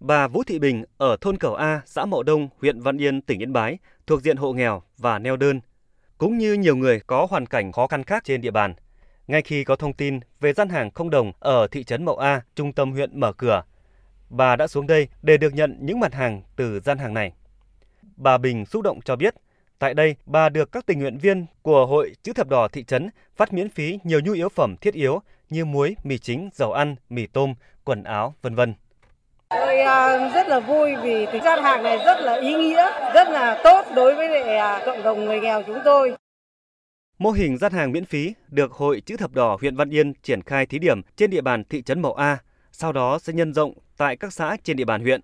Bà Vũ Thị Bình ở thôn Cầu A, xã Mậu Đông, huyện Văn Yên, tỉnh Yên Bái, thuộc diện hộ nghèo và neo đơn, cũng như nhiều người có hoàn cảnh khó khăn khác trên địa bàn. Ngay khi có thông tin về gian hàng không đồng ở thị trấn Mậu A, trung tâm huyện mở cửa, bà đã xuống đây để được nhận những mặt hàng từ gian hàng này. Bà Bình xúc động cho biết, tại đây bà được các tình nguyện viên của Hội Chữ Thập Đỏ thị trấn phát miễn phí nhiều nhu yếu phẩm thiết yếu như muối, mì chính, dầu ăn, mì tôm, quần áo, vân vân. Tôi à, rất là vui vì cái gian hàng này rất là ý nghĩa, rất là tốt đối với lại à, cộng đồng người nghèo chúng tôi. Mô hình gian hàng miễn phí được Hội Chữ Thập Đỏ huyện Văn Yên triển khai thí điểm trên địa bàn thị trấn Mậu A, sau đó sẽ nhân rộng tại các xã trên địa bàn huyện.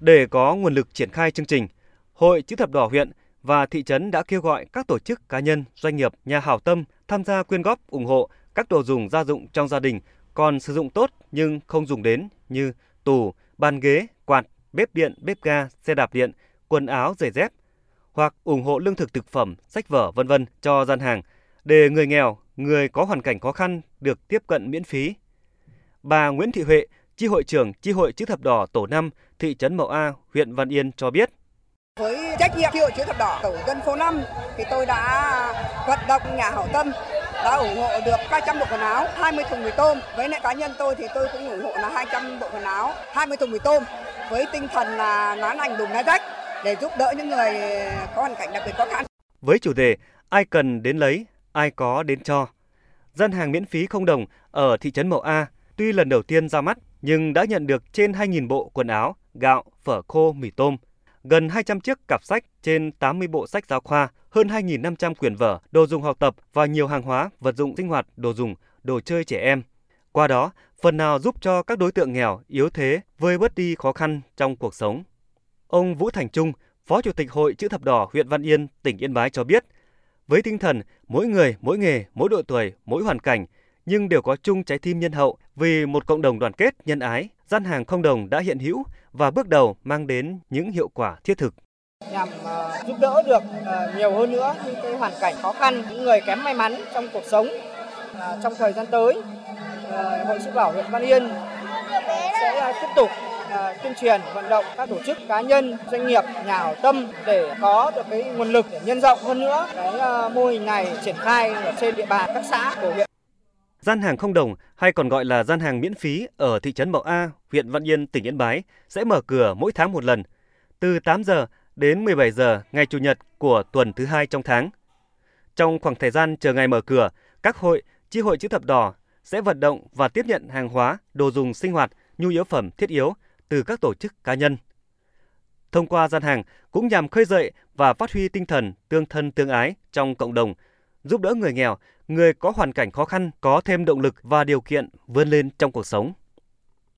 Để có nguồn lực triển khai chương trình, Hội Chữ Thập Đỏ huyện và thị trấn đã kêu gọi các tổ chức cá nhân, doanh nghiệp, nhà hảo tâm tham gia quyên góp ủng hộ các đồ dùng gia dụng trong gia đình còn sử dụng tốt nhưng không dùng đến như tủ, bàn ghế, quạt, bếp điện, bếp ga, xe đạp điện, quần áo, giày dép hoặc ủng hộ lương thực thực phẩm, sách vở vân vân cho gian hàng để người nghèo, người có hoàn cảnh khó khăn được tiếp cận miễn phí. Bà Nguyễn Thị Huệ, chi hội trưởng chi hội chữ thập đỏ tổ 5, thị trấn Mậu A, huyện Văn Yên cho biết. Với trách nhiệm chi hội chữ thập đỏ tổ dân phố 5 thì tôi đã vận động nhà hảo tâm đã ủng hộ được 200 bộ quần áo, 20 thùng mì tôm. Với lại cá nhân tôi thì tôi cũng ủng hộ là 200 bộ quần áo, 20 thùng mì tôm với tinh thần là nán lành đùm lá rách để giúp đỡ những người có hoàn cảnh đặc biệt khó khăn. Với chủ đề ai cần đến lấy, ai có đến cho. Gian hàng miễn phí không đồng ở thị trấn Mậu A tuy lần đầu tiên ra mắt nhưng đã nhận được trên 2.000 bộ quần áo, gạo, phở khô, mì tôm, gần 200 chiếc cặp sách, trên 80 bộ sách giáo khoa, hơn 2.500 quyển vở, đồ dùng học tập và nhiều hàng hóa, vật dụng sinh hoạt, đồ dùng, đồ chơi trẻ em. Qua đó, phần nào giúp cho các đối tượng nghèo, yếu thế vơi bớt đi khó khăn trong cuộc sống. Ông Vũ Thành Trung, Phó Chủ tịch Hội Chữ Thập Đỏ huyện Văn Yên, tỉnh Yên Bái cho biết, với tinh thần mỗi người, mỗi nghề, mỗi độ tuổi, mỗi hoàn cảnh, nhưng đều có chung trái tim nhân hậu vì một cộng đồng đoàn kết, nhân ái, gian hàng không đồng đã hiện hữu và bước đầu mang đến những hiệu quả thiết thực. Nhằm uh, giúp đỡ được uh, nhiều hơn nữa những cái hoàn cảnh khó khăn những người kém may mắn trong cuộc sống uh, trong thời gian tới uh, hội chữ bảo huyện Văn Yên sẽ uh, tiếp tục uh, tuyên truyền vận động các tổ chức cá nhân doanh nghiệp nhà hảo tâm để có được cái nguồn lực để nhân rộng hơn nữa cái uh, mô hình này triển khai ở trên địa bàn các xã của huyện. Gian hàng không đồng hay còn gọi là gian hàng miễn phí ở thị trấn Mậu A, huyện Văn Yên, tỉnh Yên Bái sẽ mở cửa mỗi tháng một lần, từ 8 giờ đến 17 giờ ngày Chủ nhật của tuần thứ hai trong tháng. Trong khoảng thời gian chờ ngày mở cửa, các hội, chi hội chữ thập đỏ sẽ vận động và tiếp nhận hàng hóa, đồ dùng sinh hoạt, nhu yếu phẩm thiết yếu từ các tổ chức cá nhân. Thông qua gian hàng cũng nhằm khơi dậy và phát huy tinh thần tương thân tương ái trong cộng đồng, giúp đỡ người nghèo, người có hoàn cảnh khó khăn có thêm động lực và điều kiện vươn lên trong cuộc sống.